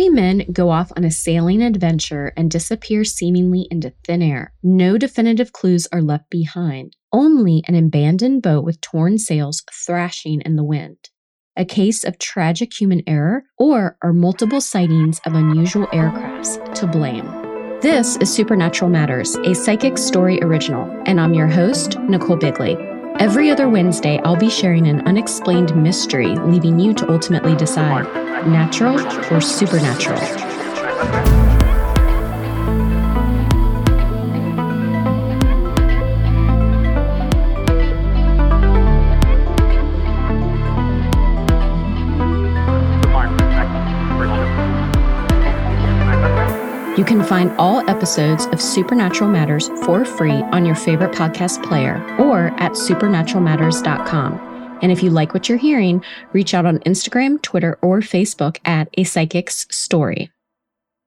three men go off on a sailing adventure and disappear seemingly into thin air. No definitive clues are left behind, only an abandoned boat with torn sails thrashing in the wind. A case of tragic human error, or are multiple sightings of unusual aircrafts to blame? This is Supernatural Matters, a psychic story original, and I'm your host, Nicole Bigley. Every other Wednesday, I'll be sharing an unexplained mystery, leaving you to ultimately decide natural or supernatural. You can find all episodes of Supernatural Matters for free on your favorite podcast player or at supernaturalmatters.com. And if you like what you're hearing, reach out on Instagram, Twitter, or Facebook at A Psychic's Story.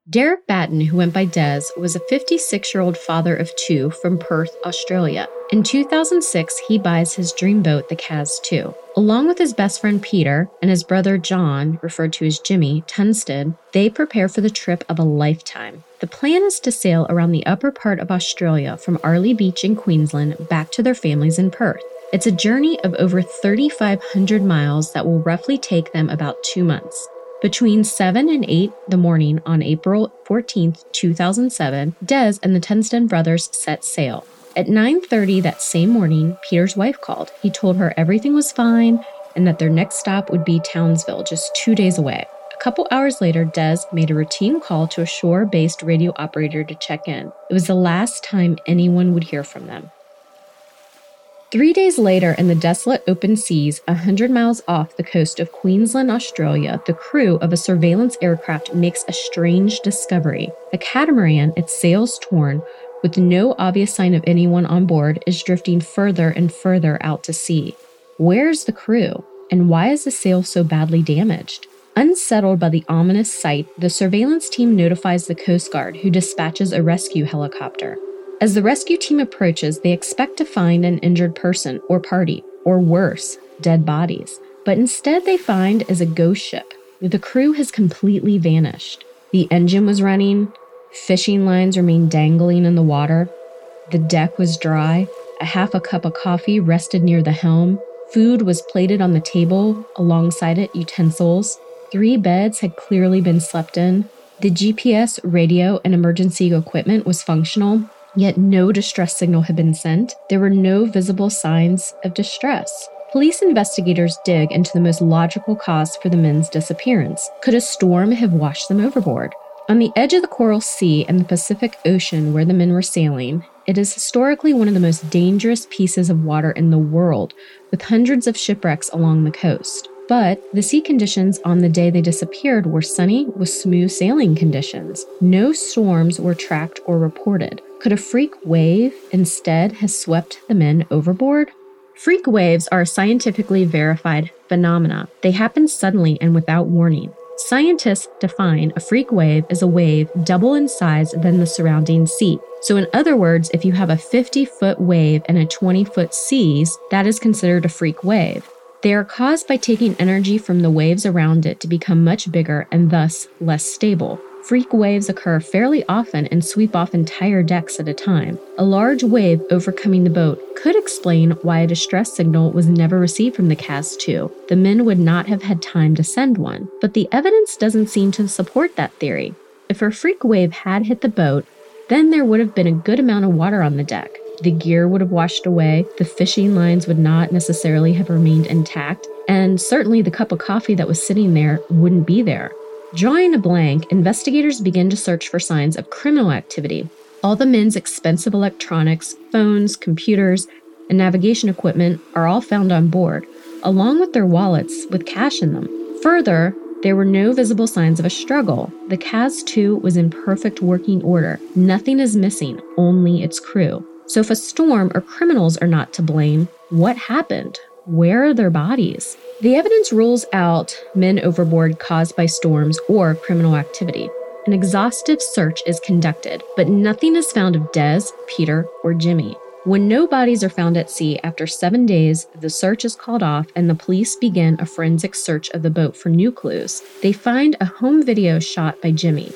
Derek Batten, who went by Des, was a 56 year old father of two from Perth, Australia. In 2006, he buys his dream boat, the Kaz 2. Along with his best friend Peter and his brother John, referred to as Jimmy, Tunstead, they prepare for the trip of a lifetime. The plan is to sail around the upper part of Australia from Airlie Beach in Queensland back to their families in Perth. It's a journey of over 3,500 miles that will roughly take them about two months. Between 7 and 8 the morning on April 14, 2007, Des and the Tunstead brothers set sail. At 9:30 that same morning, Peter's wife called. He told her everything was fine and that their next stop would be Townsville, just 2 days away. A couple hours later, Des made a routine call to a shore-based radio operator to check in. It was the last time anyone would hear from them. Three days later, in the desolate open seas, a 100 miles off the coast of Queensland, Australia, the crew of a surveillance aircraft makes a strange discovery. A catamaran, its sails torn, with no obvious sign of anyone on board, is drifting further and further out to sea. Where's the crew? And why is the sail so badly damaged? Unsettled by the ominous sight, the surveillance team notifies the Coast Guard, who dispatches a rescue helicopter. As the rescue team approaches, they expect to find an injured person or party, or worse, dead bodies. But instead, they find is a ghost ship. The crew has completely vanished. The engine was running, Fishing lines remained dangling in the water. The deck was dry. A half a cup of coffee rested near the helm. Food was plated on the table, alongside it, utensils. Three beds had clearly been slept in. The GPS, radio, and emergency equipment was functional, yet no distress signal had been sent. There were no visible signs of distress. Police investigators dig into the most logical cause for the men's disappearance. Could a storm have washed them overboard? On the edge of the Coral Sea and the Pacific Ocean where the men were sailing, it is historically one of the most dangerous pieces of water in the world, with hundreds of shipwrecks along the coast. But the sea conditions on the day they disappeared were sunny with smooth sailing conditions. No storms were tracked or reported. Could a freak wave instead have swept the men overboard? Freak waves are scientifically verified phenomena. They happen suddenly and without warning. Scientists define a freak wave as a wave double in size than the surrounding sea. So, in other words, if you have a 50 foot wave and a 20 foot seas, that is considered a freak wave. They are caused by taking energy from the waves around it to become much bigger and thus less stable. Freak waves occur fairly often and sweep off entire decks at a time. A large wave overcoming the boat could explain why a distress signal was never received from the Kaz 2. The men would not have had time to send one, but the evidence doesn't seem to support that theory. If a freak wave had hit the boat, then there would have been a good amount of water on the deck. The gear would have washed away, the fishing lines would not necessarily have remained intact, and certainly the cup of coffee that was sitting there wouldn't be there. Drawing a blank, investigators begin to search for signs of criminal activity. All the men's expensive electronics, phones, computers, and navigation equipment are all found on board, along with their wallets with cash in them. Further, there were no visible signs of a struggle. The Kaz 2 was in perfect working order. Nothing is missing, only its crew. So, if a storm or criminals are not to blame, what happened? Where are their bodies? The evidence rules out men overboard caused by storms or criminal activity. An exhaustive search is conducted, but nothing is found of Des, Peter, or Jimmy. When no bodies are found at sea after seven days, the search is called off and the police begin a forensic search of the boat for new clues. They find a home video shot by Jimmy.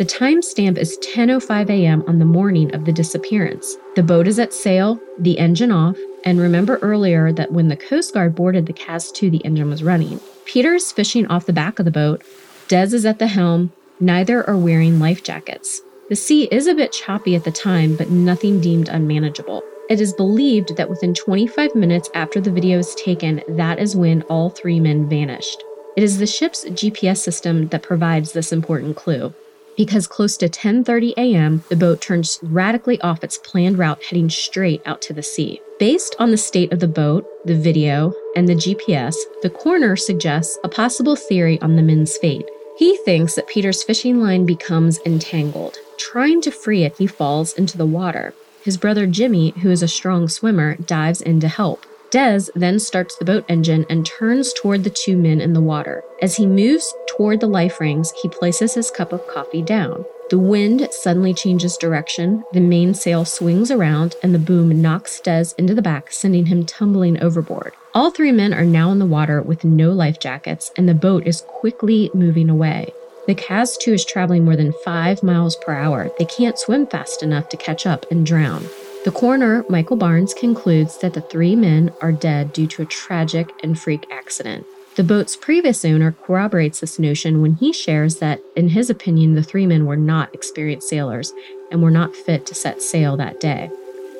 The timestamp is 10:05 a.m. on the morning of the disappearance. The boat is at sail, the engine off, and remember earlier that when the Coast Guard boarded the Kaz 2, the engine was running. Peter is fishing off the back of the boat. Des is at the helm. Neither are wearing life jackets. The sea is a bit choppy at the time, but nothing deemed unmanageable. It is believed that within 25 minutes after the video is taken, that is when all three men vanished. It is the ship's GPS system that provides this important clue. Because close to 10:30 a.m., the boat turns radically off its planned route heading straight out to the sea. Based on the state of the boat, the video, and the GPS, the coroner suggests a possible theory on the men's fate. He thinks that Peter's fishing line becomes entangled. Trying to free it, he falls into the water. His brother Jimmy, who is a strong swimmer, dives in to help. Des then starts the boat engine and turns toward the two men in the water. As he moves toward the life rings, he places his cup of coffee down. The wind suddenly changes direction, the mainsail swings around, and the boom knocks Des into the back, sending him tumbling overboard. All three men are now in the water with no life jackets, and the boat is quickly moving away. The Kaz 2 is traveling more than 5 miles per hour. They can't swim fast enough to catch up and drown. The coroner, Michael Barnes, concludes that the three men are dead due to a tragic and freak accident. The boat's previous owner corroborates this notion when he shares that, in his opinion, the three men were not experienced sailors and were not fit to set sail that day.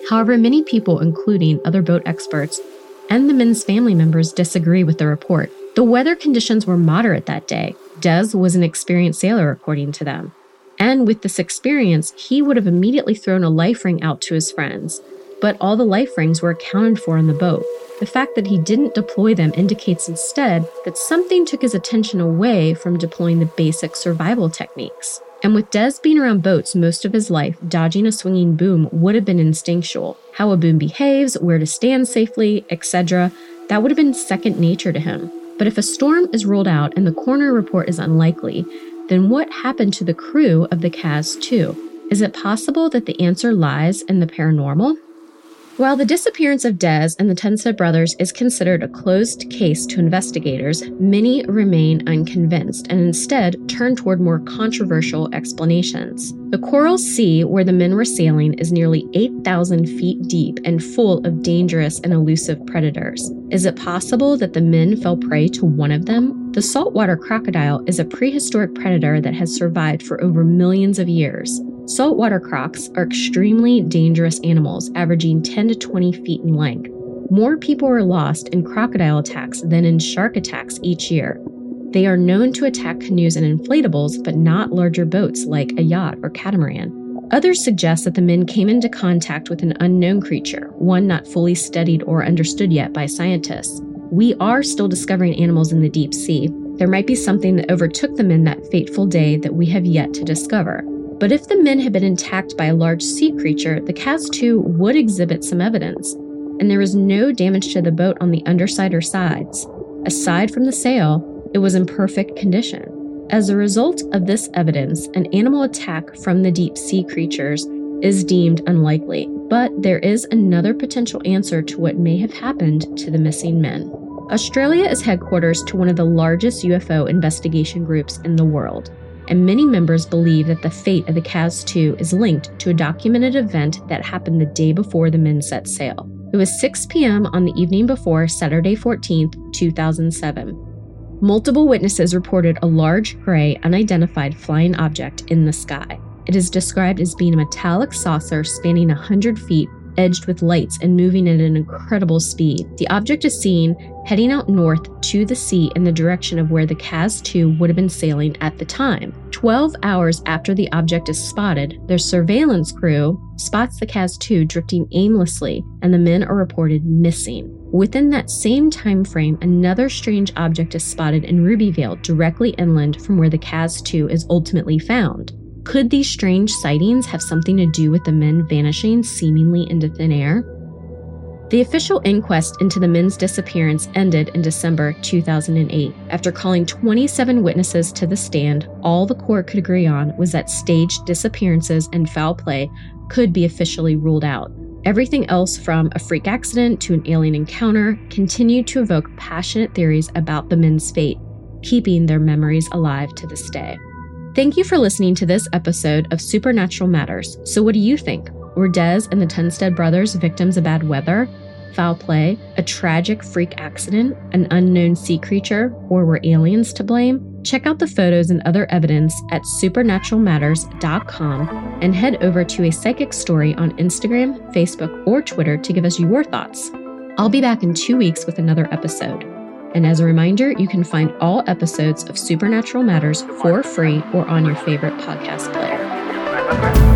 However, many people, including other boat experts and the men's family members, disagree with the report. The weather conditions were moderate that day, Des was an experienced sailor, according to them. And with this experience, he would have immediately thrown a life ring out to his friends. But all the life rings were accounted for in the boat. The fact that he didn't deploy them indicates instead that something took his attention away from deploying the basic survival techniques. And with Des being around boats most of his life, dodging a swinging boom would have been instinctual. How a boom behaves, where to stand safely, etc., that would have been second nature to him. But if a storm is ruled out and the coroner report is unlikely, then what happened to the crew of the Kaz 2? Is it possible that the answer lies in the paranormal? While the disappearance of Des and the Tunstead brothers is considered a closed case to investigators, many remain unconvinced and instead turn toward more controversial explanations. The Coral Sea, where the men were sailing, is nearly 8,000 feet deep and full of dangerous and elusive predators. Is it possible that the men fell prey to one of them? The saltwater crocodile is a prehistoric predator that has survived for over millions of years. Saltwater crocs are extremely dangerous animals, averaging 10 to 20 feet in length. More people are lost in crocodile attacks than in shark attacks each year. They are known to attack canoes and inflatables, but not larger boats like a yacht or catamaran. Others suggest that the men came into contact with an unknown creature, one not fully studied or understood yet by scientists. We are still discovering animals in the deep sea. There might be something that overtook the men that fateful day that we have yet to discover. But if the men had been attacked by a large sea creature, the Kaz 2 would exhibit some evidence, and there was no damage to the boat on the underside or sides. Aside from the sail, it was in perfect condition. As a result of this evidence, an animal attack from the deep sea creatures is deemed unlikely, but there is another potential answer to what may have happened to the missing men. Australia is headquarters to one of the largest UFO investigation groups in the world and many members believe that the fate of the Kaz 2 is linked to a documented event that happened the day before the men set sail. It was 6 p.m. on the evening before Saturday 14th, 2007. Multiple witnesses reported a large gray, unidentified flying object in the sky. It is described as being a metallic saucer spanning 100 feet edged with lights and moving at an incredible speed. The object is seen heading out north to the sea in the direction of where the Kaz 2 would have been sailing at the time. 12 hours after the object is spotted, their surveillance crew spots the Kaz 2 drifting aimlessly and the men are reported missing. Within that same time frame, another strange object is spotted in Rubyvale, directly inland from where the Kaz 2 is ultimately found. Could these strange sightings have something to do with the men vanishing seemingly into thin air? The official inquest into the men's disappearance ended in December 2008. After calling 27 witnesses to the stand, all the court could agree on was that staged disappearances and foul play could be officially ruled out. Everything else from a freak accident to an alien encounter continued to evoke passionate theories about the men's fate, keeping their memories alive to this day. Thank you for listening to this episode of Supernatural Matters. So, what do you think? Were Des and the Tunstead brothers victims of bad weather, foul play, a tragic freak accident, an unknown sea creature, or were aliens to blame? Check out the photos and other evidence at supernaturalmatters.com and head over to a psychic story on Instagram, Facebook, or Twitter to give us your thoughts. I'll be back in two weeks with another episode. And as a reminder, you can find all episodes of Supernatural Matters for free or on your favorite podcast player.